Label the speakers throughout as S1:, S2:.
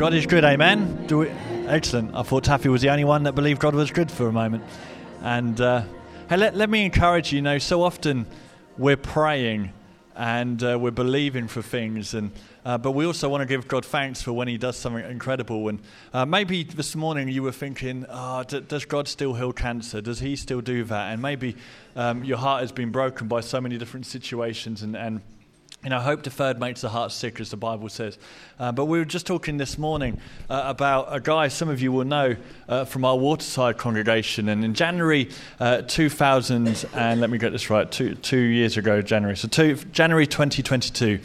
S1: God is good, amen. We, excellent. I thought Taffy was the only one that believed God was good for a moment. And uh, hey, let, let me encourage you, you know, so often we're praying and uh, we're believing for things, and, uh, but we also want to give God thanks for when He does something incredible. And uh, maybe this morning you were thinking, oh, d- does God still heal cancer? Does He still do that? And maybe um, your heart has been broken by so many different situations and, and you know, hope deferred makes the heart sick, as the Bible says. Uh, but we were just talking this morning uh, about a guy some of you will know uh, from our Waterside congregation. And in January uh, 2000, and let me get this right, two, two years ago, January. So two, January 2022.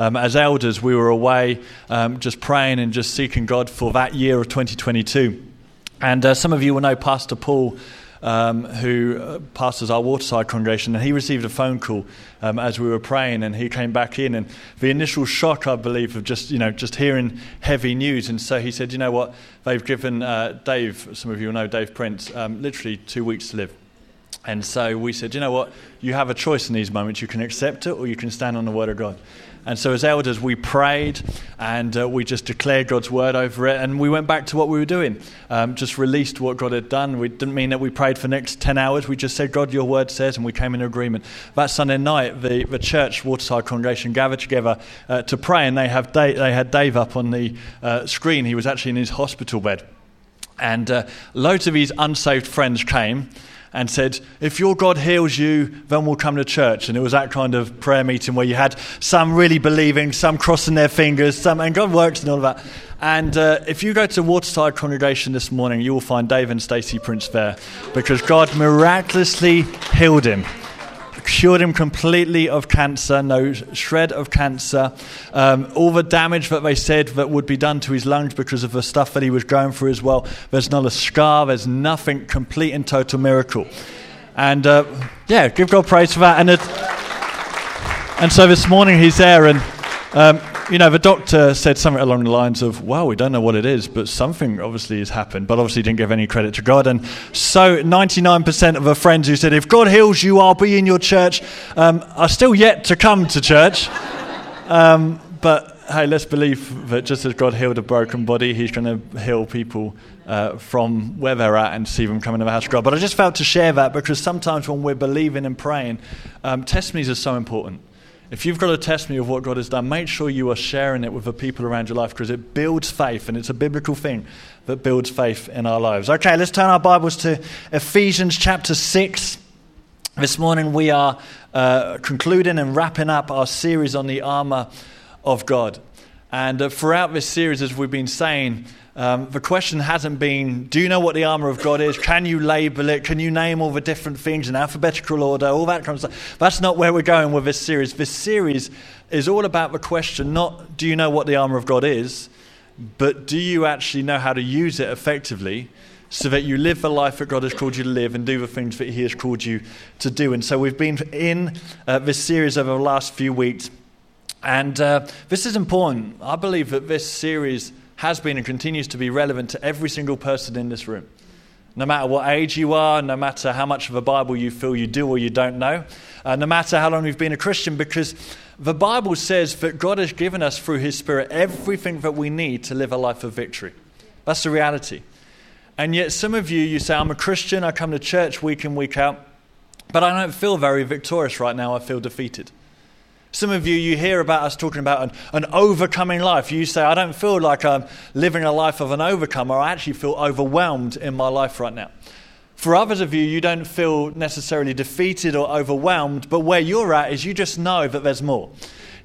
S1: Um, as elders, we were away um, just praying and just seeking God for that year of 2022. And uh, some of you will know Pastor Paul um, who uh, pastors our Waterside congregation, and he received a phone call um, as we were praying, and he came back in, and the initial shock, I believe, of just you know just hearing heavy news, and so he said, you know what, they've given uh, Dave, some of you know Dave Prince, um, literally two weeks to live. And so we said, you know what, you have a choice in these moments. You can accept it or you can stand on the word of God. And so, as elders, we prayed and uh, we just declared God's word over it. And we went back to what we were doing, um, just released what God had done. We didn't mean that we prayed for next 10 hours. We just said, God, your word says, and we came in agreement. That Sunday night, the, the church, Waterside congregation, gathered together uh, to pray. And they, have Dave, they had Dave up on the uh, screen. He was actually in his hospital bed. And uh, loads of his unsaved friends came and said, If your God heals you, then we'll come to church. And it was that kind of prayer meeting where you had some really believing, some crossing their fingers, some, and God works and all of that. And uh, if you go to Waterside Congregation this morning, you will find Dave and Stacey Prince there because God miraculously healed him cured him completely of cancer, no shred of cancer. Um, all the damage that they said that would be done to his lungs because of the stuff that he was going through as well, there's not a scar, there's nothing, complete and total miracle. And uh, yeah, give God praise for that. And, it, and so this morning he's there, and um, you know, the doctor said something along the lines of, well, we don't know what it is, but something obviously has happened, but obviously didn't give any credit to God. And so 99% of her friends who said, if God heals you, I'll be in your church, um, are still yet to come to church. Um, but hey, let's believe that just as God healed a broken body, He's going to heal people uh, from where they're at and see them come into the house of God. But I just felt to share that because sometimes when we're believing and praying, um, testimonies are so important. If you've got a testimony of what God has done, make sure you are sharing it with the people around your life because it builds faith and it's a biblical thing that builds faith in our lives. Okay, let's turn our Bibles to Ephesians chapter 6. This morning we are uh, concluding and wrapping up our series on the armor of God. And uh, throughout this series, as we've been saying, um, the question hasn't been do you know what the armor of God is? Can you label it? Can you name all the different things in alphabetical order? All that kind of stuff. That's not where we're going with this series. This series is all about the question not do you know what the armor of God is, but do you actually know how to use it effectively? so that you live the life that God has called you to live and do the things that He has called you to do. And so we've been in uh, this series over the last few weeks and uh, this is important. I believe that this series has been and continues to be relevant to every single person in this room. No matter what age you are, no matter how much of the Bible you feel you do or you don't know, uh, no matter how long you've been a Christian, because the Bible says that God has given us through His Spirit everything that we need to live a life of victory. That's the reality. And yet, some of you, you say, I'm a Christian, I come to church week in, week out, but I don't feel very victorious right now, I feel defeated. Some of you, you hear about us talking about an, an overcoming life. You say, I don't feel like I'm living a life of an overcomer. I actually feel overwhelmed in my life right now. For others of you, you don't feel necessarily defeated or overwhelmed, but where you're at is you just know that there's more.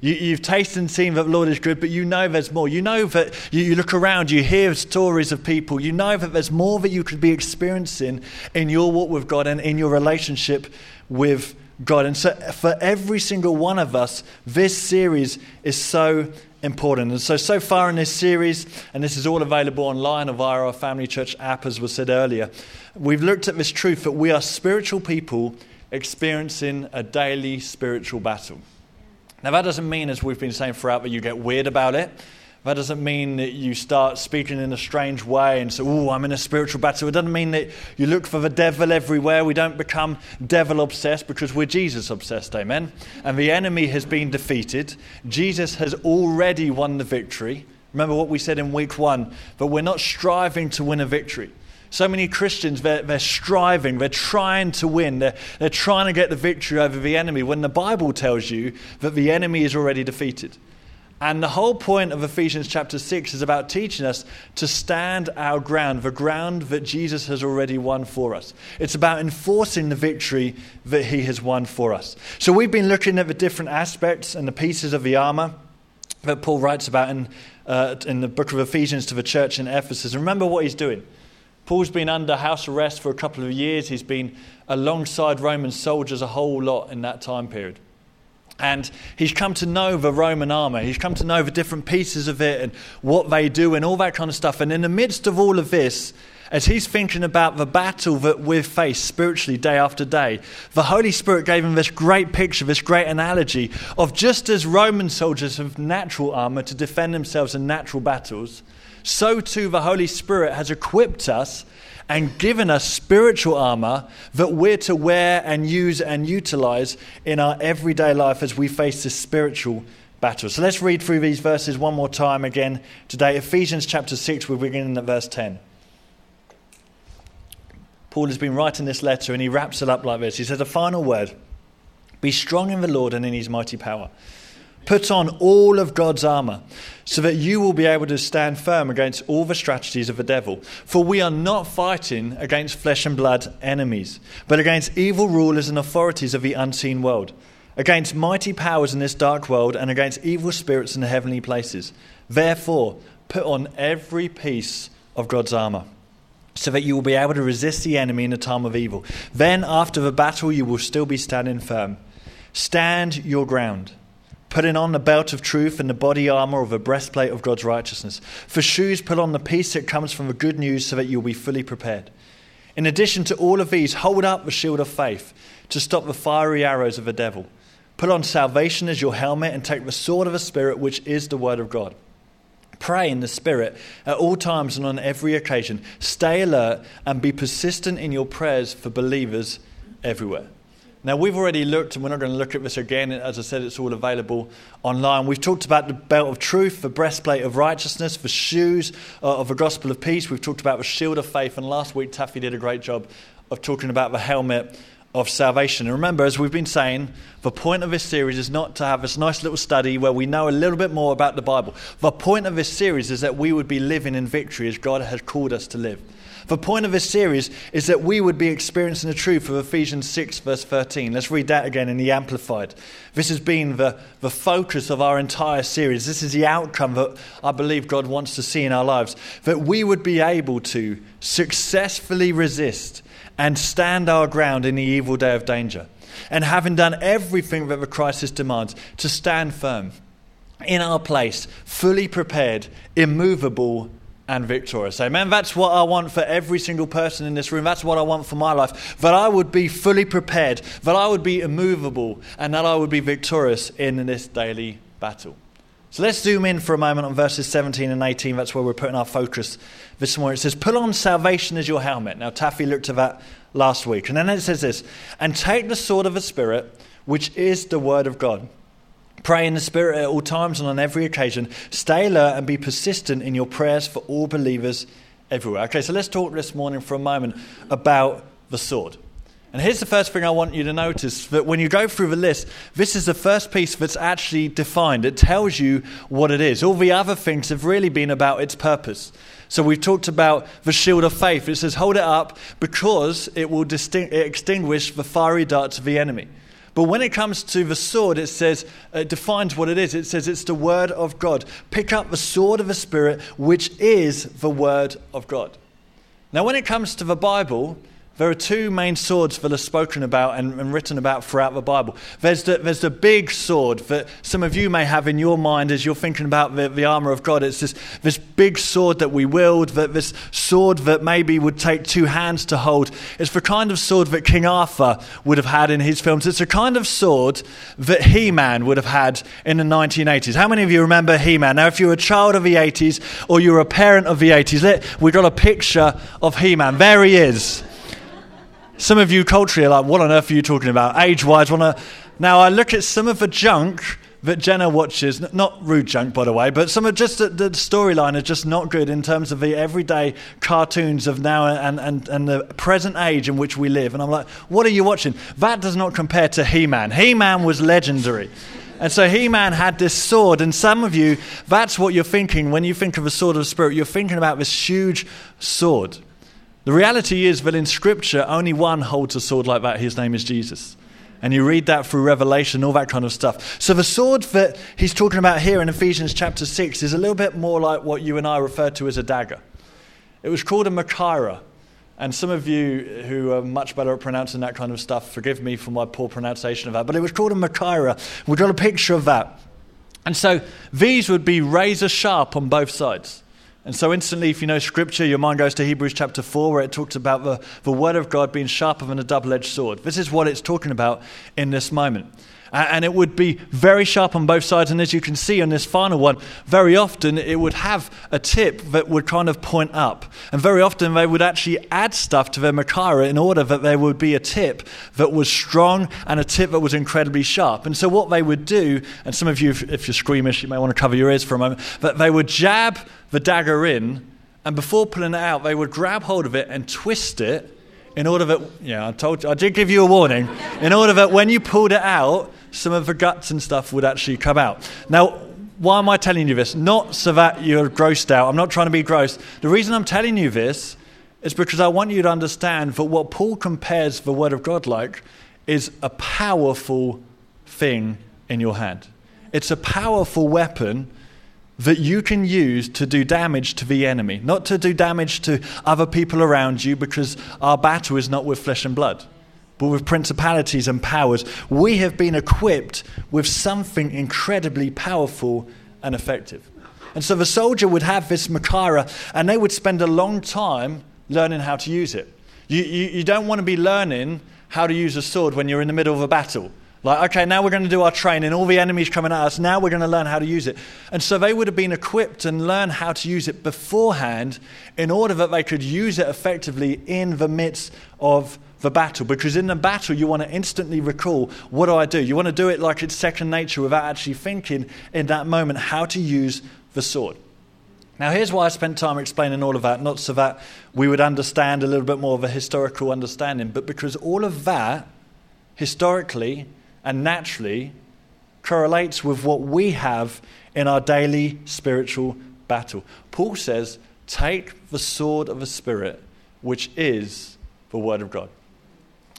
S1: You, have tasted and seen that Lord is good, but you know there's more. You know that you, you look around, you hear stories of people, you know that there's more that you could be experiencing in your walk with God and in your relationship with God. And so, for every single one of us, this series is so important. And so, so far in this series, and this is all available online or via our Family Church app, as was said earlier, we've looked at this truth that we are spiritual people experiencing a daily spiritual battle. Now, that doesn't mean, as we've been saying throughout, that you get weird about it. That doesn't mean that you start speaking in a strange way and say, Oh, I'm in a spiritual battle. It doesn't mean that you look for the devil everywhere. We don't become devil obsessed because we're Jesus obsessed. Amen. And the enemy has been defeated. Jesus has already won the victory. Remember what we said in week one that we're not striving to win a victory. So many Christians, they're, they're striving, they're trying to win, they're, they're trying to get the victory over the enemy when the Bible tells you that the enemy is already defeated. And the whole point of Ephesians chapter 6 is about teaching us to stand our ground, the ground that Jesus has already won for us. It's about enforcing the victory that he has won for us. So we've been looking at the different aspects and the pieces of the armor that Paul writes about in, uh, in the book of Ephesians to the church in Ephesus. And remember what he's doing. Paul's been under house arrest for a couple of years. He's been alongside Roman soldiers a whole lot in that time period. And he's come to know the Roman armor. He's come to know the different pieces of it and what they do and all that kind of stuff. And in the midst of all of this, as he's thinking about the battle that we faced spiritually day after day, the Holy Spirit gave him this great picture, this great analogy of just as Roman soldiers have natural armor to defend themselves in natural battles, so too the Holy Spirit has equipped us and given us spiritual armor that we're to wear and use and utilize in our everyday life as we face this spiritual battle. So let's read through these verses one more time again today. Ephesians chapter 6, we're beginning at verse 10. Paul has been writing this letter and he wraps it up like this. He says, A final word be strong in the Lord and in his mighty power. Put on all of God's armour, so that you will be able to stand firm against all the strategies of the devil. For we are not fighting against flesh and blood enemies, but against evil rulers and authorities of the unseen world, against mighty powers in this dark world, and against evil spirits in the heavenly places. Therefore, put on every piece of God's armour so that you will be able to resist the enemy in a time of evil. Then, after the battle, you will still be standing firm. Stand your ground putting on the belt of truth and the body armor of a breastplate of God's righteousness. For shoes, put on the peace that comes from the good news so that you'll be fully prepared. In addition to all of these, hold up the shield of faith to stop the fiery arrows of the devil. Put on salvation as your helmet and take the sword of the Spirit, which is the word of God. Pray in the Spirit at all times and on every occasion. Stay alert and be persistent in your prayers for believers everywhere. Now, we've already looked, and we're not going to look at this again. As I said, it's all available online. We've talked about the belt of truth, the breastplate of righteousness, the shoes uh, of the gospel of peace. We've talked about the shield of faith. And last week, Taffy did a great job of talking about the helmet of salvation. And remember, as we've been saying, the point of this series is not to have this nice little study where we know a little bit more about the Bible. The point of this series is that we would be living in victory as God has called us to live. The point of this series is that we would be experiencing the truth of Ephesians 6, verse 13. Let's read that again in the Amplified. This has been the, the focus of our entire series. This is the outcome that I believe God wants to see in our lives that we would be able to successfully resist and stand our ground in the evil day of danger. And having done everything that the crisis demands, to stand firm in our place, fully prepared, immovable, and victorious. Amen. That's what I want for every single person in this room. That's what I want for my life. That I would be fully prepared, that I would be immovable, and that I would be victorious in this daily battle. So let's zoom in for a moment on verses 17 and 18. That's where we're putting our focus this morning. It says, Put on salvation as your helmet. Now, Taffy looked at that last week. And then it says this And take the sword of the Spirit, which is the word of God. Pray in the Spirit at all times and on every occasion. Stay alert and be persistent in your prayers for all believers everywhere. Okay, so let's talk this morning for a moment about the sword. And here's the first thing I want you to notice that when you go through the list, this is the first piece that's actually defined. It tells you what it is. All the other things have really been about its purpose. So we've talked about the shield of faith. It says, hold it up because it will disting- extinguish the fiery darts of the enemy. But when it comes to the sword, it says, uh, it defines what it is. It says it's the word of God. Pick up the sword of the Spirit, which is the word of God. Now, when it comes to the Bible, there are two main swords that are spoken about and, and written about throughout the Bible. There's the, there's the big sword that some of you may have in your mind as you're thinking about the, the armor of God. It's this, this big sword that we wield, that this sword that maybe would take two hands to hold. It's the kind of sword that King Arthur would have had in his films. It's the kind of sword that He Man would have had in the 1980s. How many of you remember He Man? Now, if you're a child of the 80s or you're a parent of the 80s, we've got a picture of He Man. There he is. Some of you culturally are like, what on earth are you talking about? Age wise, wanna. Now, I look at some of the junk that Jenna watches, not rude junk, by the way, but some of just the, the storyline is just not good in terms of the everyday cartoons of now and, and, and the present age in which we live. And I'm like, what are you watching? That does not compare to He Man. He Man was legendary. And so He Man had this sword, and some of you, that's what you're thinking when you think of a sword of spirit. You're thinking about this huge sword. The reality is that in Scripture, only one holds a sword like that. His name is Jesus. And you read that through Revelation, all that kind of stuff. So the sword that he's talking about here in Ephesians chapter 6 is a little bit more like what you and I refer to as a dagger. It was called a Machaira. And some of you who are much better at pronouncing that kind of stuff, forgive me for my poor pronunciation of that, but it was called a Machaira. We've got a picture of that. And so these would be razor sharp on both sides. And so, instantly, if you know scripture, your mind goes to Hebrews chapter 4, where it talks about the, the word of God being sharper than a double edged sword. This is what it's talking about in this moment and it would be very sharp on both sides. And as you can see on this final one, very often it would have a tip that would kind of point up. And very often they would actually add stuff to their Machaira in order that there would be a tip that was strong and a tip that was incredibly sharp. And so what they would do, and some of you, if you're squeamish, you may want to cover your ears for a moment, but they would jab the dagger in, and before pulling it out, they would grab hold of it and twist it in order that, yeah, I told you, I did give you a warning, in order that when you pulled it out, some of the guts and stuff would actually come out. Now, why am I telling you this? Not so that you're grossed out. I'm not trying to be gross. The reason I'm telling you this is because I want you to understand that what Paul compares the Word of God like is a powerful thing in your hand. It's a powerful weapon that you can use to do damage to the enemy, not to do damage to other people around you, because our battle is not with flesh and blood but with principalities and powers, we have been equipped with something incredibly powerful and effective. And so the soldier would have this Machaira, and they would spend a long time learning how to use it. You, you, you, don't want to be learning how to use a sword when you're in the middle of a battle. Like, okay, now we're going to do our training. All the enemies coming at us. Now we're going to learn how to use it. And so they would have been equipped and learned how to use it beforehand in order that they could use it effectively in the midst of the battle because in the battle you want to instantly recall what do I do? You want to do it like it's second nature without actually thinking in that moment how to use the sword. Now, here's why I spent time explaining all of that, not so that we would understand a little bit more of a historical understanding, but because all of that, historically and naturally, correlates with what we have in our daily spiritual battle. Paul says, Take the sword of the Spirit, which is the Word of God.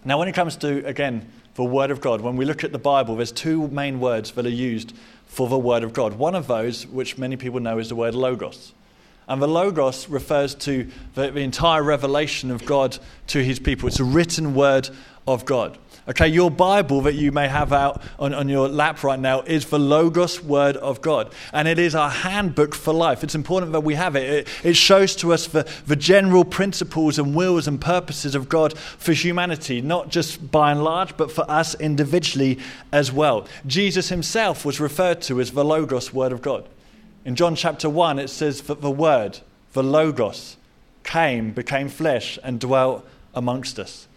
S1: Now, when it comes to, again, the Word of God, when we look at the Bible, there's two main words that are used for the Word of God. One of those, which many people know, is the word logos. And the Logos refers to the, the, entire revelation of God to his people. It's a written word of God. Okay, your Bible that you may have out on, on your lap right now is the Logos Word of God, and it is our handbook for life. It's important that we have it. It, it shows to us the, the general principles and wills and purposes of God for humanity, not just by and large, but for us individually as well. Jesus himself was referred to as the Logos Word of God. In John chapter 1, it says that the Word, the Logos, came, became flesh, and dwelt amongst us.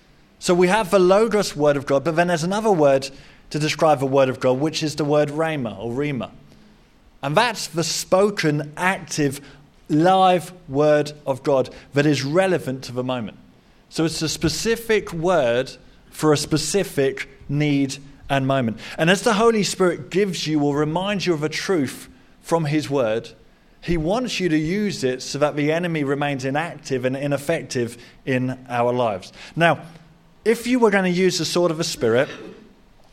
S1: So we have the logos word of God, but then there's another word to describe the word of God, which is the word rhema or rima. And that's the spoken, active, live word of God that is relevant to the moment. So it's a specific word for a specific need and moment. And as the Holy Spirit gives you or reminds you of a truth from His word, He wants you to use it so that the enemy remains inactive and ineffective in our lives. Now, if you were going to use the sword of the Spirit,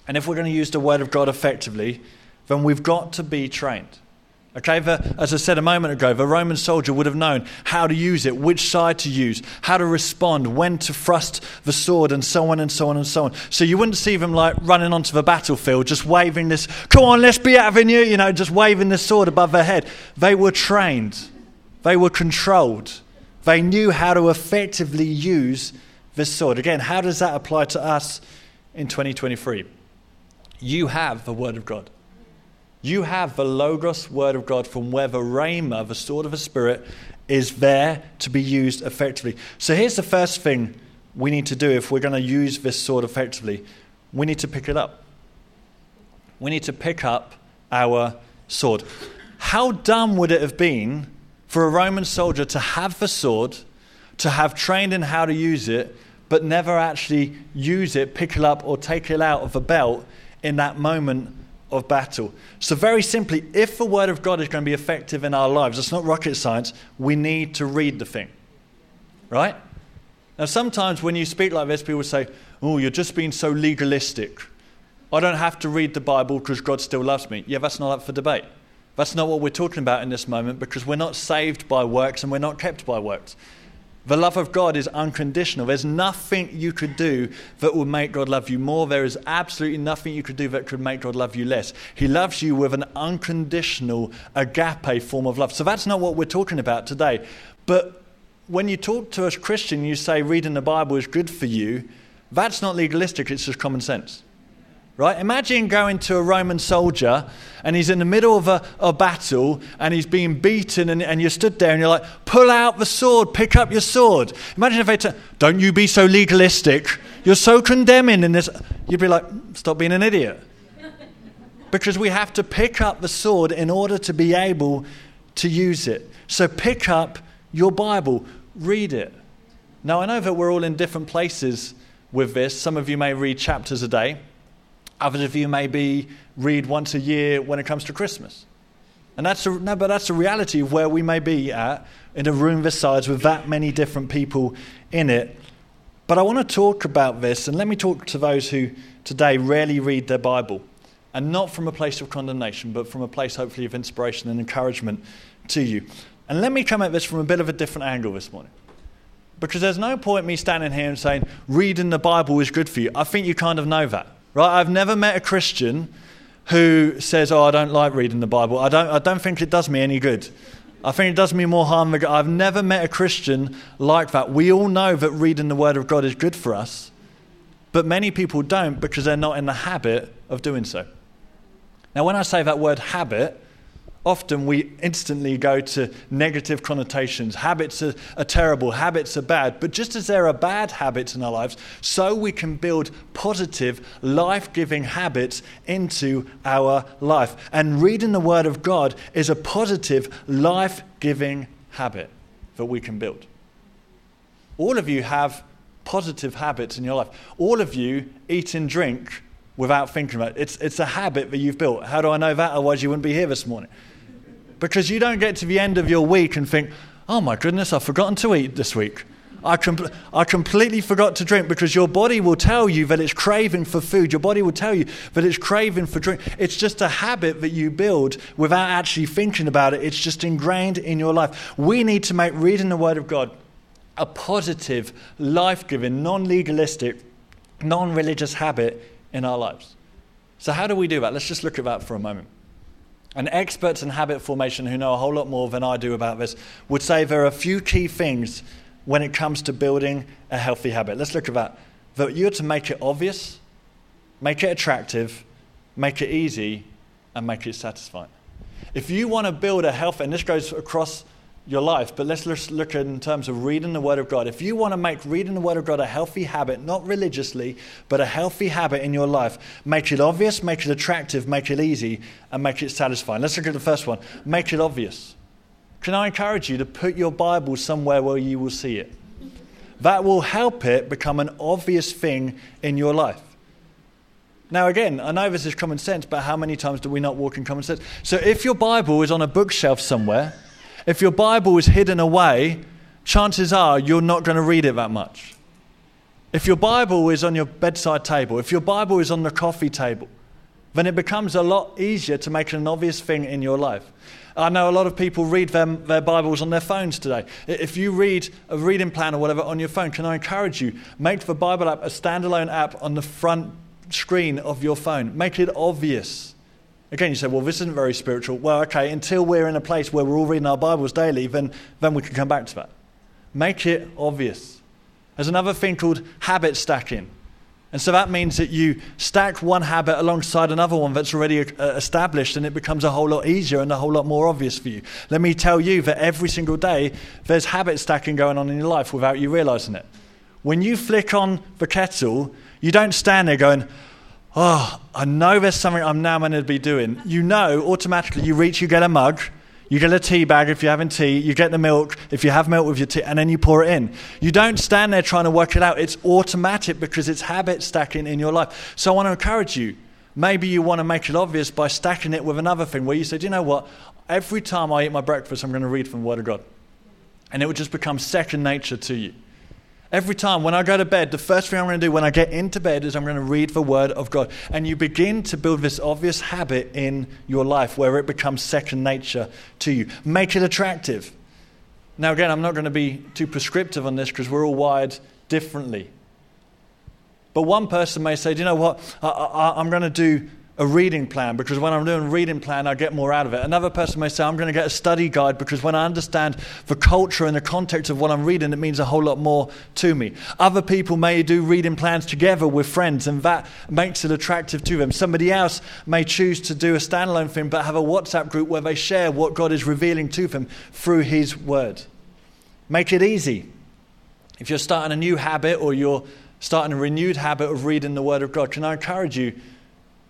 S1: and if we're going to use the Word of God effectively, then we've got to be trained. Okay, the, as I said a moment ago, the Roman soldier would have known how to use it, which side to use, how to respond, when to thrust the sword, and so on and so on and so on. So you wouldn't see them like running onto the battlefield, just waving this, come on, let's be having you, you know, just waving this sword above their head. They were trained, they were controlled, they knew how to effectively use this sword. Again, how does that apply to us in 2023? You have the Word of God. You have the Logos Word of God from where the Rhema, the sword of the Spirit, is there to be used effectively. So here's the first thing we need to do if we're going to use this sword effectively we need to pick it up. We need to pick up our sword. How dumb would it have been for a Roman soldier to have the sword, to have trained in how to use it, but never actually use it, pick it up, or take it out of the belt in that moment of battle. So, very simply, if the Word of God is going to be effective in our lives, it's not rocket science, we need to read the thing. Right? Now, sometimes when you speak like this, people say, Oh, you're just being so legalistic. I don't have to read the Bible because God still loves me. Yeah, that's not up for debate. That's not what we're talking about in this moment because we're not saved by works and we're not kept by works. The love of God is unconditional. There's nothing you could do that would make God love you more. There is absolutely nothing you could do that could make God love you less. He loves you with an unconditional agape form of love. So that's not what we're talking about today. But when you talk to a Christian, you say reading the Bible is good for you. That's not legalistic, it's just common sense right? Imagine going to a Roman soldier and he's in the middle of a, a battle and he's being beaten, and, and, you're stood there and you're like, pull out the sword, pick up your sword. Imagine if they t- don't you be so legalistic, you're so condemning in this. You'd be like, stop being an idiot. Because we have to pick up the sword in order to be able to use it. So pick up your Bible, read it. Now, I know that we're all in different places with this. Some of you may read chapters a day. Others of you maybe read once a year when it comes to Christmas. And that's a, no, but that's the reality of where we may be at in a room this size with that many different people in it. But I want to talk about this, and let me talk to those who today rarely read their Bible, and not from a place of condemnation, but from a place hopefully of inspiration and encouragement to you. And let me come at this from a bit of a different angle this morning. Because there's no point me standing here and saying, reading the Bible is good for you. I think you kind of know that. Right? I've never met a Christian who says, "Oh, I don't like reading the Bible. I don't. I don't think it does me any good. I think it does me more harm than good." I've never met a Christian like that. We all know that reading the Word of God is good for us, but many people don't because they're not in the habit of doing so. Now, when I say that word habit, often we instantly go to negative connotations. Habits are, are, terrible, habits are bad. But just as there are bad habits in our lives, so we can build positive, life giving habits into our life. And reading the Word of God is a positive, life giving habit that we can build. All of you have positive habits in your life. All of you eat and drink without thinking about it. It's, it's a habit that you've built. How do I know that? Otherwise, you wouldn't be here this morning because you don't get to the end of your week and think, oh my goodness, I've forgotten to eat this week. I, com- I completely forgot to drink because your body will tell you that it's craving for food. Your body will tell you that it's craving for drink. It's just a habit that you build without actually thinking about it. It's just ingrained in your life. We need to make reading the Word of God a positive, life giving, non legalistic, non religious habit in our lives. So, how do we do that? Let's just look at that for a moment. And experts in habit formation who know a whole lot more than I do about this would say there are a few key things when it comes to building a healthy habit. Let's look at that. That you're to make it obvious, make it attractive, make it easy, and make it satisfying. If you want to build a health, and this goes across your life, but let's look in terms of reading the Word of God. If you want to make reading the Word of God a healthy habit, not religiously, but a healthy habit in your life, make it obvious, make it attractive, make it easy, and make it satisfying. Let's look at the first one make it obvious. Can I encourage you to put your Bible somewhere where you will see it? That will help it become an obvious thing in your life. Now, again, I know this is common sense, but how many times do we not walk in common sense? So, if your Bible is on a bookshelf somewhere, if your Bible is hidden away, chances are you're not going to read it that much. If your Bible is on your bedside table, if your Bible is on the coffee table, then it becomes a lot easier to make it an obvious thing in your life. I know a lot of people read their, their Bibles on their phones today. If you read a reading plan or whatever on your phone, can I encourage you, make the Bible app a standalone app on the front screen of your phone. Make it obvious. Again, you say, well, this isn't very spiritual. Well, okay, until we're in a place where we're all reading our Bibles daily, then, then we can come back to that. Make it obvious. There's another thing called habit stacking. And so that means that you stack one habit alongside another one that's already uh, established, and it becomes a whole lot easier and a whole lot more obvious for you. Let me tell you that every single day there's habit stacking going on in your life without you realizing it. When you flick on the kettle, you don't stand there going, oh, I know there's something I'm now going to be doing. You know, automatically, you reach, you get a mug, you get a tea bag if you're having tea, you get the milk if you have milk with your tea, and then you pour it in. You don't stand there trying to work it out. It's automatic because it's habit stacking in your life. So I want to encourage you. Maybe you want to make it obvious by stacking it with another thing where you say, Do you know what? Every time I eat my breakfast, I'm going to read from the Word of God. And it will just become second nature to you. Every time when I go to bed, the first thing I'm going to do when I get into bed is I'm going to read the Word of God. And you begin to build this obvious habit in your life where it becomes second nature to you. Make it attractive. Now, again, I'm not going to be too prescriptive on this because we're all wired differently. But one person may say, Do you know what? I, am going to do a reading plan because when I'm doing reading plan, I get more out of it. Another person may say, I'm going to get a study guide because when I understand the culture and the context of what I'm reading, it means a whole lot more to me. Other people may do reading plans together with friends and that makes it attractive to them. Somebody else may choose to do a standalone thing but have a WhatsApp group where they share what God is revealing to them through His Word. Make it easy. If you're starting a new habit or you're starting a renewed habit of reading the Word of God, can I encourage you?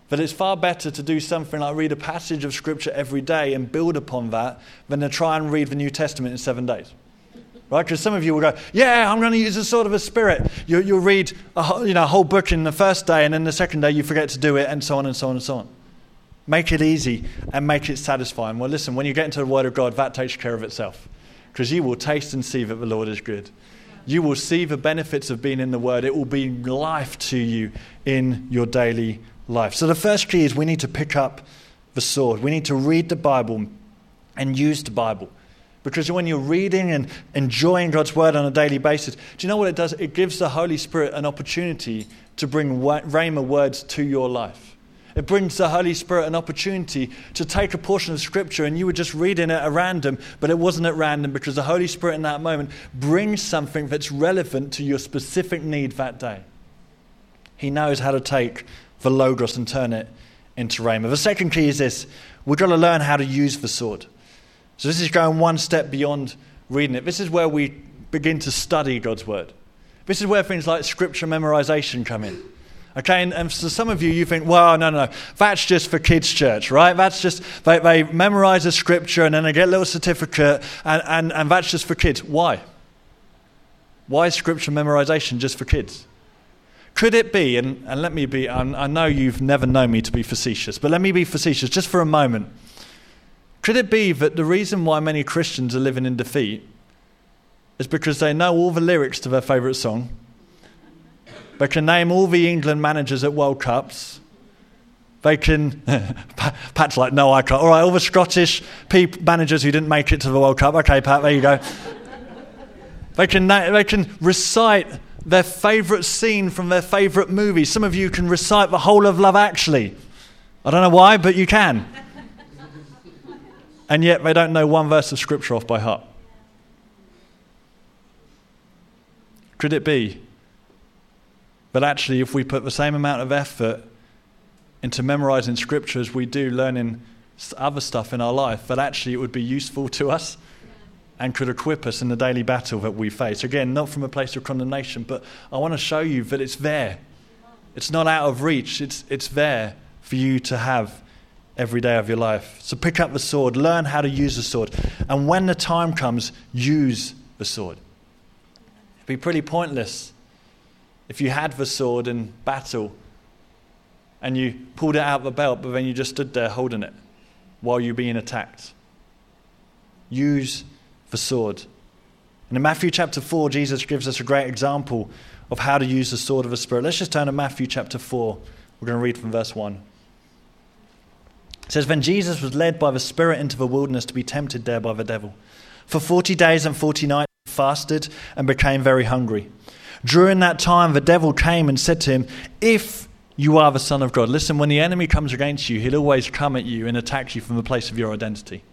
S1: That it's far better to do something like read a passage of Scripture every day and build upon that than to try and read the New Testament in seven days. Right? Because some of you will go, yeah, I'm going to use a sort of a spirit. You, will read a whole, you know, a whole book in the first day, and then the second day you forget to do it, and so on and so on and so on. Make it easy and make it satisfying. Well, listen, when you get into the Word of God, that takes care of itself because you will taste and see that the Lord is good. You will see the benefits of being in the Word. It will be life to you in your daily life. So the first key is we need to pick up the sword. We need to read the Bible and use the Bible. Because when you're reading and enjoying God's word on a daily basis, do you know what it does? It gives the Holy Spirit an opportunity to bring Rhema words to your life. It brings the Holy Spirit an opportunity to take a portion of Scripture and you were just reading it at random, but it wasn't at random because the Holy Spirit in that moment brings something that's relevant to your specific need that day. He knows how to take the Logos and turn it into Rhema. The second key is this we've got to learn how to use the sword. So this is going one step beyond reading it. This is where we begin to study God's word. This is where things like scripture memorization come in. Okay, and, and for some of you, you think, well, no, no, no, that's just for kids' church, right? That's just, they, they memorize a scripture and then they get a little certificate, and, and, and that's just for kids. Why? Why is scripture memorization just for kids? Could it be, and, and let me be, I'm, I know you've never known me to be facetious, but let me be facetious just for a moment. Could it be that the reason why many Christians are living in defeat is because they know all the lyrics to their favourite song, they can name all the England managers at World Cups, they can. Pat's like, no, I can't. All right, all the Scottish managers who didn't make it to the World Cup. Okay, Pat, there you go. they, can, they can recite their favorite scene from their favorite movie. Some of you can recite the whole of Love Actually. I don't know why, but you can. and yet they don't know one verse of Scripture off by heart. Could it be that actually, if we put the same amount of effort into memorizing Scripture as we do learning other stuff in our life, that actually it would be useful to us? and could equip us in the daily battle that we face. Again, not from a place of condemnation, but I want to show you that it's there. It's not out of reach, it's, it's there for you to have every day of your life. So pick up the sword, learn how to use the sword, and when the time comes, use the sword. It'd be pretty pointless if you had the sword in battle and you pulled it out of the belt, but then you just stood there holding it while you're being attacked. Use the sword. And in Matthew chapter 4, Jesus gives us a great example of how to use the sword of the Spirit. Let's just turn to Matthew chapter 4. We're going to read from verse 1. It says, Then Jesus was led by the Spirit into the wilderness to be tempted there by the devil. For 40 days and 40 nights he fasted and became very hungry. During that time, the devil came and said to him, If you are the Son of God, listen, when the enemy comes against you, he'll always come at you and attack you from the place of your identity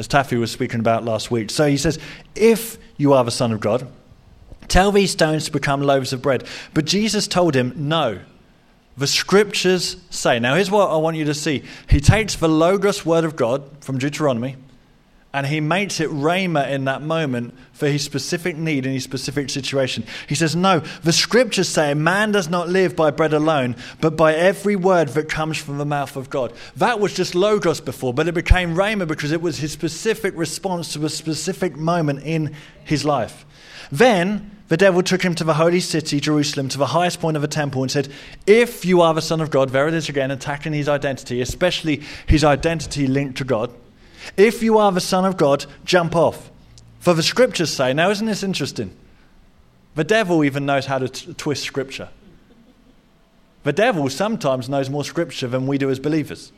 S1: as Taffy was speaking about last week. So he says, If you are the Son of God, tell these stones to become loaves of bread. But Jesus told him, No. The scriptures say. Now, here's what I want you to see. He takes the Logos word of God from Deuteronomy, and he makes it Rhema in that moment for his specific need in his specific situation. He says, No, the scriptures say man does not live by bread alone, but by every word that comes from the mouth of God. That was just Logos before, but it became Rhema because it was his specific response to a specific moment in his life. Then the devil took him to the holy city, Jerusalem, to the highest point of the temple, and said, If you are the Son of God, there it is again, attacking his identity, especially his identity linked to God. If you are the Son of God, jump off. For the scriptures say, now isn't this interesting? The devil even knows how to t- twist scripture. The devil sometimes knows more scripture than we do as believers.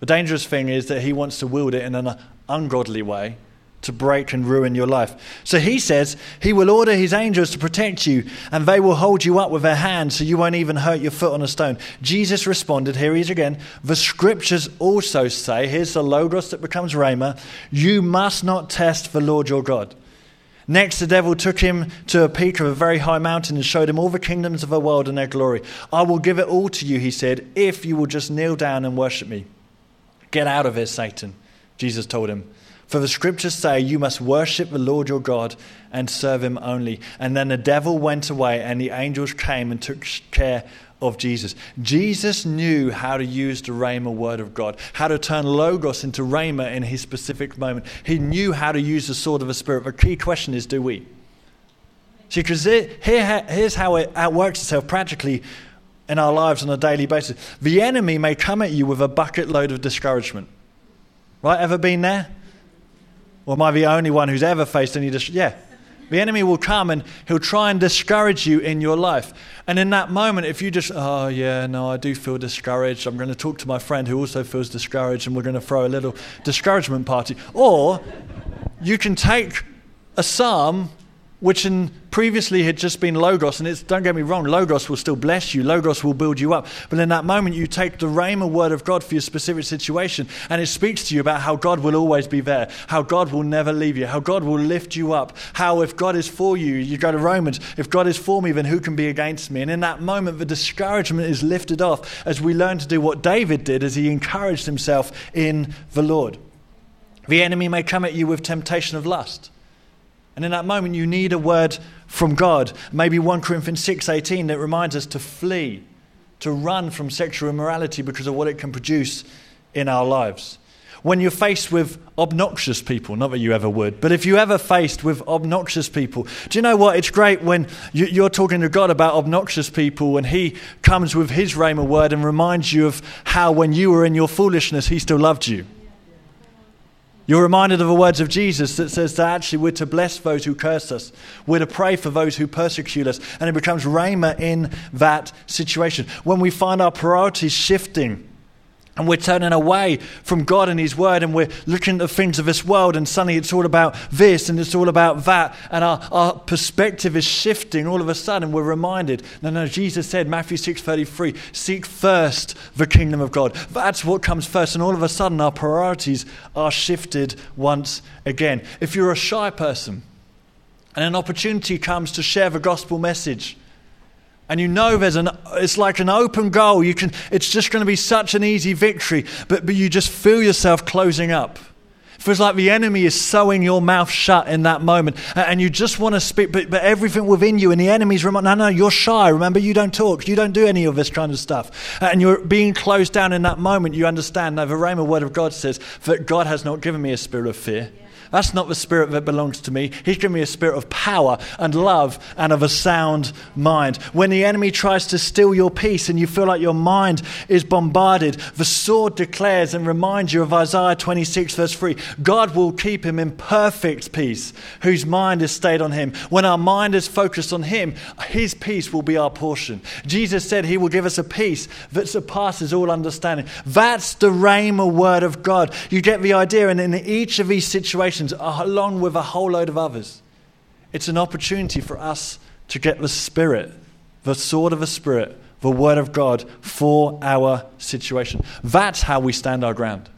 S1: The dangerous thing is that he wants to wield it in an ungodly way to break and ruin your life. So he says, He will order His angels to protect you, and they will hold you up with their hands so you won't even hurt your foot on a stone. Jesus responded, Here he is again. The scriptures also say, Here's the Logos that becomes Rhema, you must not test the Lord your God. Next, the devil took him to a peak of a very high mountain and showed him all the kingdoms of the world and their glory. I will give it all to you, he said, if you will just kneel down and worship me. Get out of here, Satan, Jesus told him. For the scriptures say, You must worship the Lord your God and serve him only. And then the devil went away, and the angels came and took care of Jesus. Jesus knew how to use the Rhema word of God, how to turn Logos into Rhema in his specific moment. He knew how to use the sword of the Spirit. The key question is do we? See, because here, here's how it outworks itself practically in our lives on a daily basis. The enemy may come at you with a bucket load of discouragement. Right? Ever been there? Or am I the only one who's ever faced any Yeah. The enemy will come and he'll try and discourage you in your life. And in that moment, if you just, oh, yeah, no, I do feel discouraged. I'm going to talk to my friend who also feels discouraged and we're going to throw a little discouragement party. Or you can take a psalm which in previously had just been Logos. And it's, don't get me wrong, Logos will still bless you, Logos will build you up. But in that moment, you take the Rhema word of God for your specific situation, and it speaks to you about how God will always be there, how God will never leave you, how God will lift you up, how if God is for you, you go to Romans, if God is for me, then who can be against me? And in that moment, the discouragement is lifted off as we learn to do what David did as he encouraged himself in the Lord. The enemy may come at you with temptation of lust. And in that moment, you need a word from God. Maybe 1 Corinthians 6.18 that reminds us to flee, to run from sexual immorality because of what it can produce in our lives. When you're faced with obnoxious people, not that you ever would, but if you ever faced with obnoxious people, do you know what? It's great when you're talking to God about obnoxious people and He comes with His Rhema word and reminds you of how when you were in your foolishness, He still loved you. You're reminded of the words of Jesus that says that actually we're to bless those who curse us. We're to pray for those who persecute us. And it becomes rhema in that situation. When we find our priorities shifting, and we're turning away from God and His Word, and we're looking at the things of this world, and suddenly it's all about this and it's all about that, and our, our perspective is shifting all of a sudden. We're reminded, no, no, Jesus said, Matthew 6:33, seek first the kingdom of God. That's what comes first, and all of a sudden our priorities are shifted once again. If you're a shy person and an opportunity comes to share the gospel message, and you know there's an it's like an open goal you can it's just going to be such an easy victory but, but you just feel yourself closing up it feels like the enemy is sewing your mouth shut in that moment and you just want to speak but, but everything within you and the enemy's rem- no no you're shy remember you don't talk you don't do any of this kind of stuff and you're being closed down in that moment you understand now the rhema word of god says that god has not given me a spirit of fear yeah. That's not the spirit that belongs to me. He's given me a spirit of power and love and of a sound mind. When the enemy tries to steal your peace and you feel like your mind is bombarded, the sword declares and reminds you of Isaiah 26, verse 3 God will keep him in perfect peace, whose mind is stayed on him. When our mind is focused on him, his peace will be our portion. Jesus said he will give us a peace that surpasses all understanding. That's the Rhema word of God. You get the idea, and in each of these situations, Christians, along with a whole load of others. It's an opportunity for us to get the Spirit, the sword of the Spirit, the Word of God for our situation. That's how we stand our ground.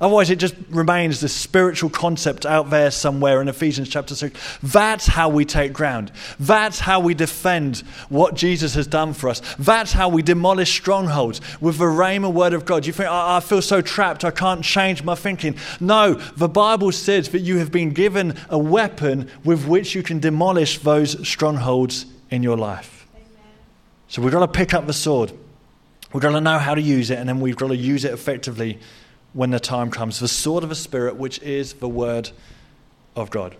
S1: Otherwise, it just remains this spiritual concept out there somewhere in Ephesians chapter 6. That's how we take ground. That's how we defend what Jesus has done for us. That's how we demolish strongholds with the Rhema word of God. You think, I, I feel so trapped, I can't change my thinking. No, the Bible says that you have been given a weapon with which you can demolish those strongholds in your life. Amen. So we've got to pick up the sword, we've got to know how to use it, and then we've got to use it effectively when the time comes, the sword of the Spirit, which is the Word of God.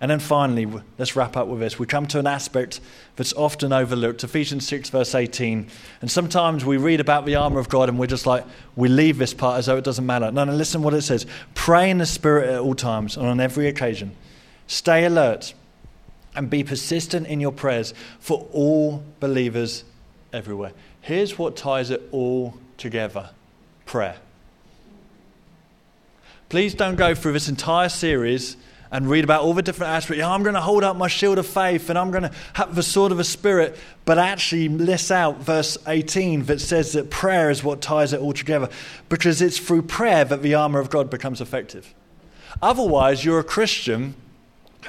S1: And then finally, let's wrap up with this. We come to an aspect that's often overlooked Ephesians 6, verse 18. And sometimes we read about the armor of God and we're just like, we leave this part as though it doesn't matter. No, no, listen what it says pray in the Spirit at all times and on every occasion. Stay alert and be persistent in your prayers for all believers everywhere. Here's what ties it all together prayer. Please don't go through this entire series and read about all the different aspects. Yeah, I'm going to hold up my shield of faith and I'm going to have the sword of the Spirit, but actually list out verse 18 that says that prayer is what ties it all together because it's through prayer that the armor of God becomes effective. Otherwise, you're a Christian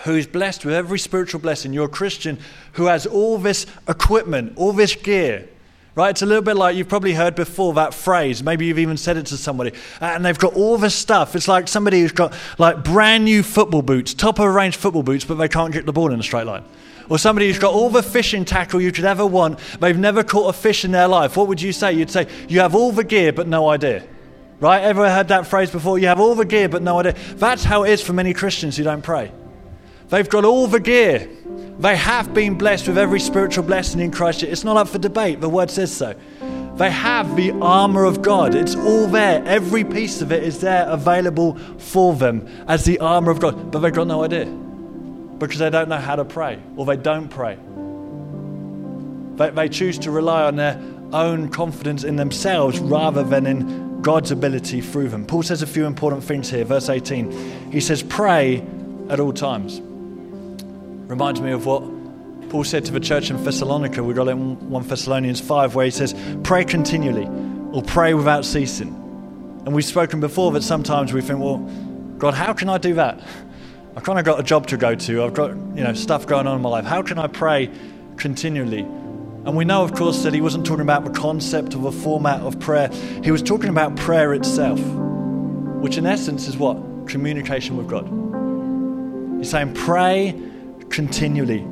S1: who is blessed with every spiritual blessing. You're a Christian who has all this equipment, all this gear, right? It's a little bit like you've probably heard before that phrase. Maybe you've even said it to somebody. Uh, and they've got all this stuff. It's like somebody who's got like brand new football boots, top of range football boots, but they can't kick the ball in a straight line. Or somebody who's got all the fishing tackle you could ever want, they've never caught a fish in their life. What would you say? You'd say, You have all the gear, but no idea. Right? Everyone heard that phrase before? You have all the gear, but no idea. That's how it is for many Christians who don't pray. They've got all the gear, they have been blessed with every spiritual blessing in Christ. It's not up for debate. The word says so. They have the armor of God. It's all there. Every piece of it is there available for them as the armor of God. But they've got no idea because they don't know how to pray or they don't pray. They, they choose to rely on their own confidence in themselves rather than in God's ability through them. Paul says a few important things here. Verse 18, he says, Pray at all times. Reminds me of what Paul said to the church in Thessalonica. We got it in 1 Thessalonians 5, where he says, Pray continually, or pray without ceasing. And we've spoken before that sometimes we think, Well, God, how can I do that? I've kind of got a job to go to. I've got, you know, stuff going on in my life. How can I pray continually? And we know, of course, that he wasn't talking about the concept of a format of prayer. He was talking about prayer itself, which in essence is what? Communication with God. He's saying, pray continually.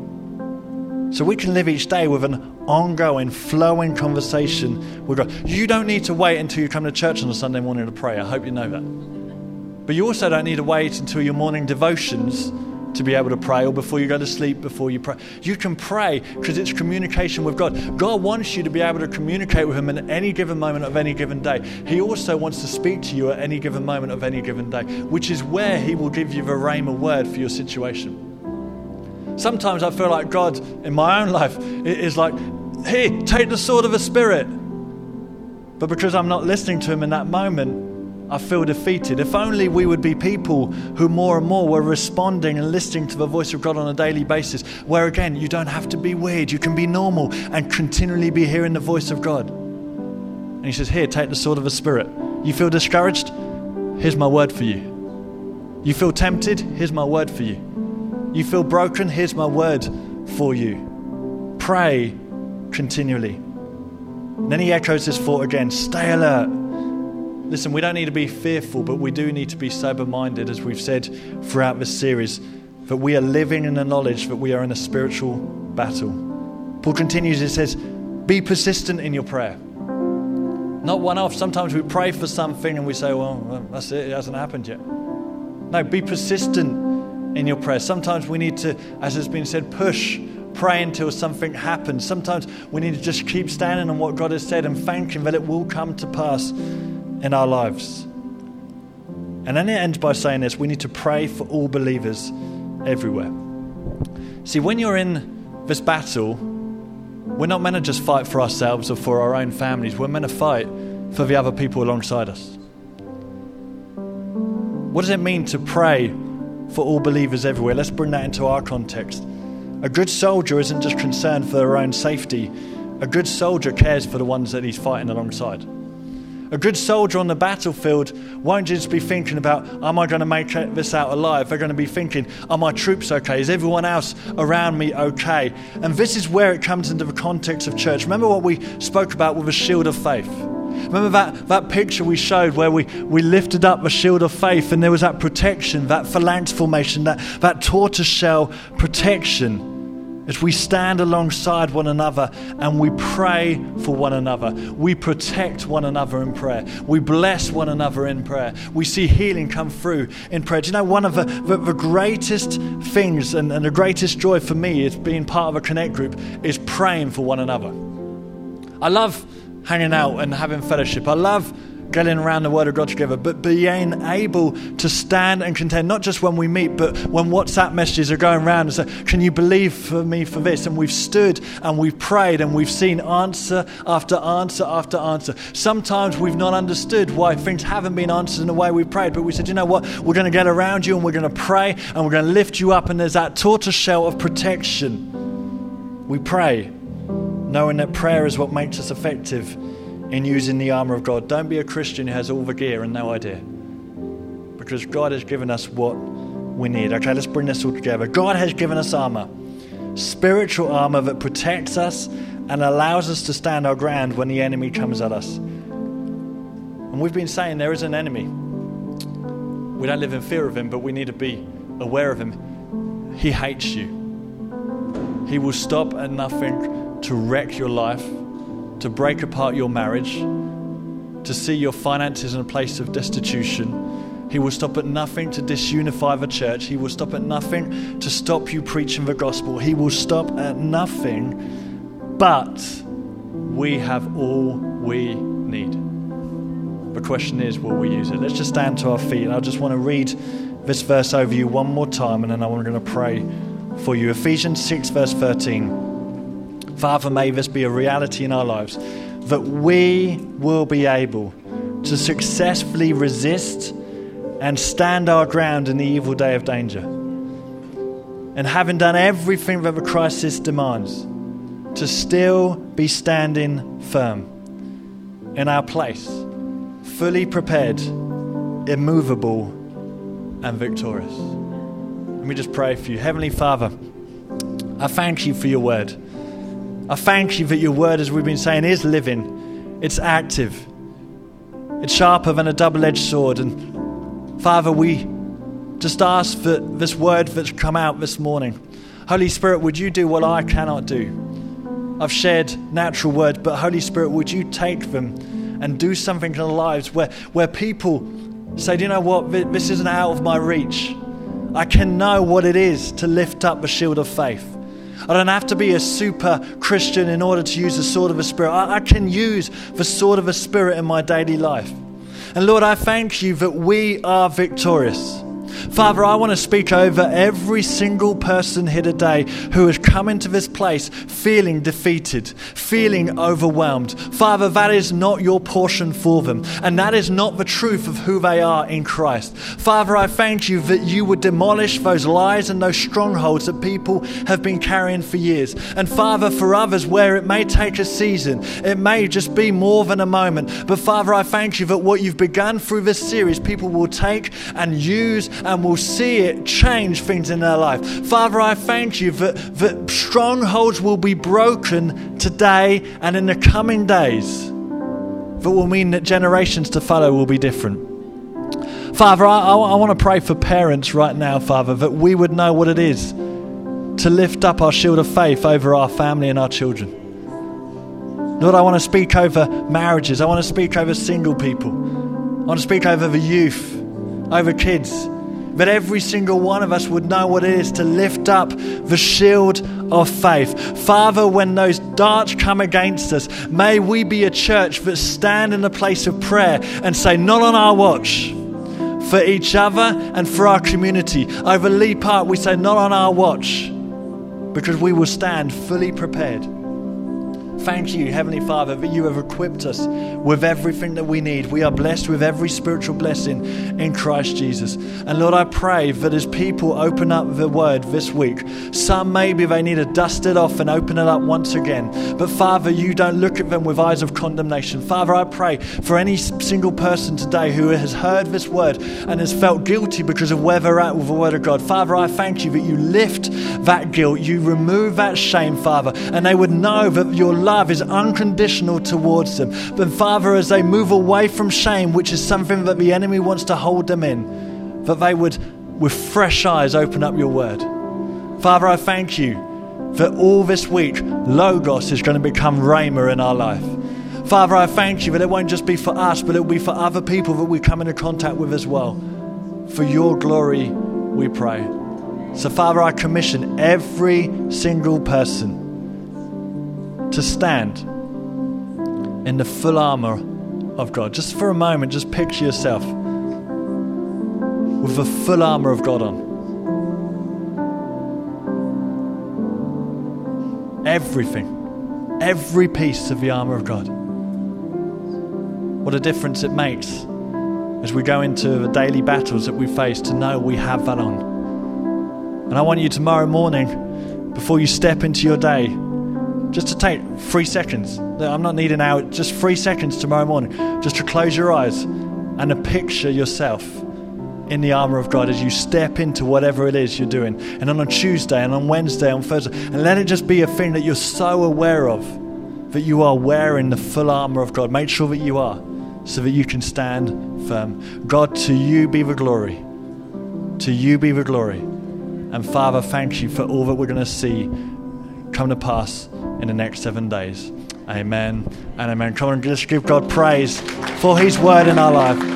S1: So we can live each day with an ongoing, flowing conversation with God. You don't need to wait until you come to church on a Sunday morning to pray. I hope you know that. But you also don't need to wait until your morning devotions to be able to pray or before you go to sleep, before you pray. You can pray because it's communication with God. God wants you to be able to communicate with Him in any given moment of any given day. He also wants to speak to you at any given moment of any given day, which is where He will give you the rhema word for your situation. Sometimes I feel like God in my own life is like, hey, take the sword of the Spirit. But because I'm not listening to Him in that moment, I feel defeated. If only we would be people who more and more were responding and listening to the voice of God on a daily basis, where again, you don't have to be weird, you can be normal and continually be hearing the voice of God. And He says, Here, take the sword of the Spirit. You feel discouraged? Here's my word for you. You feel tempted? Here's my word for you. You feel broken? Here's my word for you pray continually. And then he echoes this thought again stay alert. Listen, we don't need to be fearful, but we do need to be sober minded, as we've said throughout this series, that we are living in the knowledge that we are in a spiritual battle. Paul continues, he says, Be persistent in your prayer. Not one off. Sometimes we pray for something and we say, Well, that's it, it hasn't happened yet. No, be persistent in your prayer. Sometimes we need to, as has been said, push pray until something happens. Sometimes we need to just keep standing on what God has said and thank Him that it will come to pass in our lives. And then it ends by saying this we need to pray for all believers everywhere. See, when you're in this battle, we're not meant to just fight for ourselves or for our own families, we're meant to fight for the other people alongside us. What does it mean to pray for all believers everywhere. Let's bring that into our context. A good soldier isn't just concerned for their own safety, a good soldier cares for the ones that he's fighting alongside. A good soldier on the battlefield won't just be thinking about, am I going to make this out alive? They're going to be thinking, are my troops okay? Is everyone else around me okay? And this is where it comes into the context of church. Remember what we spoke about with the shield of faith. Remember that, that picture we showed where we, we lifted up the shield of faith and there was that protection, that phalanx formation, that, that tortoiseshell protection as we stand alongside one another and we pray for one another. We protect one another in prayer. We bless one another in prayer. We see healing come through in prayer. Do you know one of the, the, the greatest things and, and the greatest joy for me is being part of a connect group is praying for one another. I love hanging out and having fellowship. I love getting around the Word of God together, but being able to stand and contend, not just when we meet, but when WhatsApp messages are going around and say, Can you believe for me for this? And we've stood and we've prayed and we've seen answer after answer after answer. Sometimes we've not understood why things haven't been answered in the way we prayed, but we said, You know what? We're going to get around you and we're going to pray and we're going to lift you up, and there's that tortoise shell of protection. We pray knowing that prayer is what makes us effective in using the armour of God. Don't be a Christian who has all the gear and no idea. Because God has given us what we need. Okay, let's bring this all together. God has given us armour, spiritual armour that protects us and allows us to stand our ground when the enemy comes at us. And we've been saying there is an enemy. We don't live in fear of him, but we need to be aware of him. He hates you. He will stop at nothing to wreck your life, to break apart your marriage, to see your finances in a place of destitution. He will stop at nothing to disunify the church. He will stop at nothing to stop you preaching the gospel. He will stop at nothing, but we have all we need. The question is, will we use it? Let's just stand to our feet. And I just want to read this verse over you one more time, and then I'm going to pray for you. Ephesians 6, verse 13. Father, may this be a reality in our lives that we will be able to successfully resist and stand our ground in the evil day of danger. And having done everything that the crisis demands, to still be standing firm in our place, fully prepared, immovable, and victorious. Let me just pray for you. Heavenly Father, I thank you for your word. I thank you that your word, as we've been saying, is living, it's active, it's sharper than a double edged sword. And Father, we just ask for this word that's come out this morning. Holy Spirit, would you do what I cannot do? I've shared natural words, but Holy Spirit, would you take them and do something in our lives where, where people say, you know what, this isn't out of my reach. I can know what it is to lift up the shield of faith. I don't have to be a super Christian in order to use the sword of a spirit. I, I can use the sword of a spirit in my daily life. And Lord, I thank you that we are victorious. Father, I want to speak over every single person here today who has come into this place feeling defeated, feeling overwhelmed. Father, that is not your portion for them, and that is not the truth of who they are in Christ. Father, I thank you that you would demolish those lies and those strongholds that people have been carrying for years. And Father, for others, where it may take a season, it may just be more than a moment, but Father, I thank you that what you've begun through this series, people will take and use and and will see it change things in their life. Father, I thank you that, that strongholds will be broken today and in the coming days that will mean that generations to follow will be different. Father, I, I, I want to pray for parents right now, Father, that we would know what it is to lift up our shield of faith over our family and our children. Lord, I want to speak over marriages. I want to speak over single people. I want to speak over the youth, over kids that every single one of us would know what it is to lift up the shield of faith. Father, when those darts come against us, may we be a church that stand in a place of prayer and say, Not on our watch. For each other and for our community. Over Lee Park, we say, Not on our watch, because we will stand fully prepared. Thank you, Heavenly Father, that you have equipped us with everything that we need. We are blessed with every spiritual blessing in Christ Jesus. And Lord, I pray that as people open up the word this week, some maybe they need to dust it off and open it up once again. But Father, you don't look at them with eyes of condemnation. Father, I pray for any single person today who has heard this word and has felt guilty because of where they're at with the word of God. Father, I thank you that you lift that guilt, you remove that shame, Father, and they would know that your love love is unconditional towards them. But Father, as they move away from shame, which is something that the enemy wants to hold them in, that they would, with fresh eyes, open up your word. Father, I thank you that all this week, Logos is going to become Rhema in our life. Father, I thank you that it won't just be for us, but it will be for other people that we come into contact with as well. For your glory, we pray. So, Father, I commission every single person to stand in the full armor of God. Just for a moment, just picture yourself with the full armor of God on. Everything, every piece of the armor of God. What a difference it makes as we go into the daily battles that we face to know we have that on. And I want you tomorrow morning, before you step into your day, just to take three seconds. I'm not needing hour, just three seconds tomorrow morning, just to close your eyes and to picture yourself in the armor of God as you step into whatever it is you're doing. And on a Tuesday and on Wednesday, on Thursday, and let it just be a thing that you're so aware of that you are wearing the full armor of God. Make sure that you are so that you can stand firm. God, to you be the glory. To you be the glory. And Father, thank you for all that we're going to see come to pass in the next seven days. Amen and amen. Come on, just give God praise for His word in our life.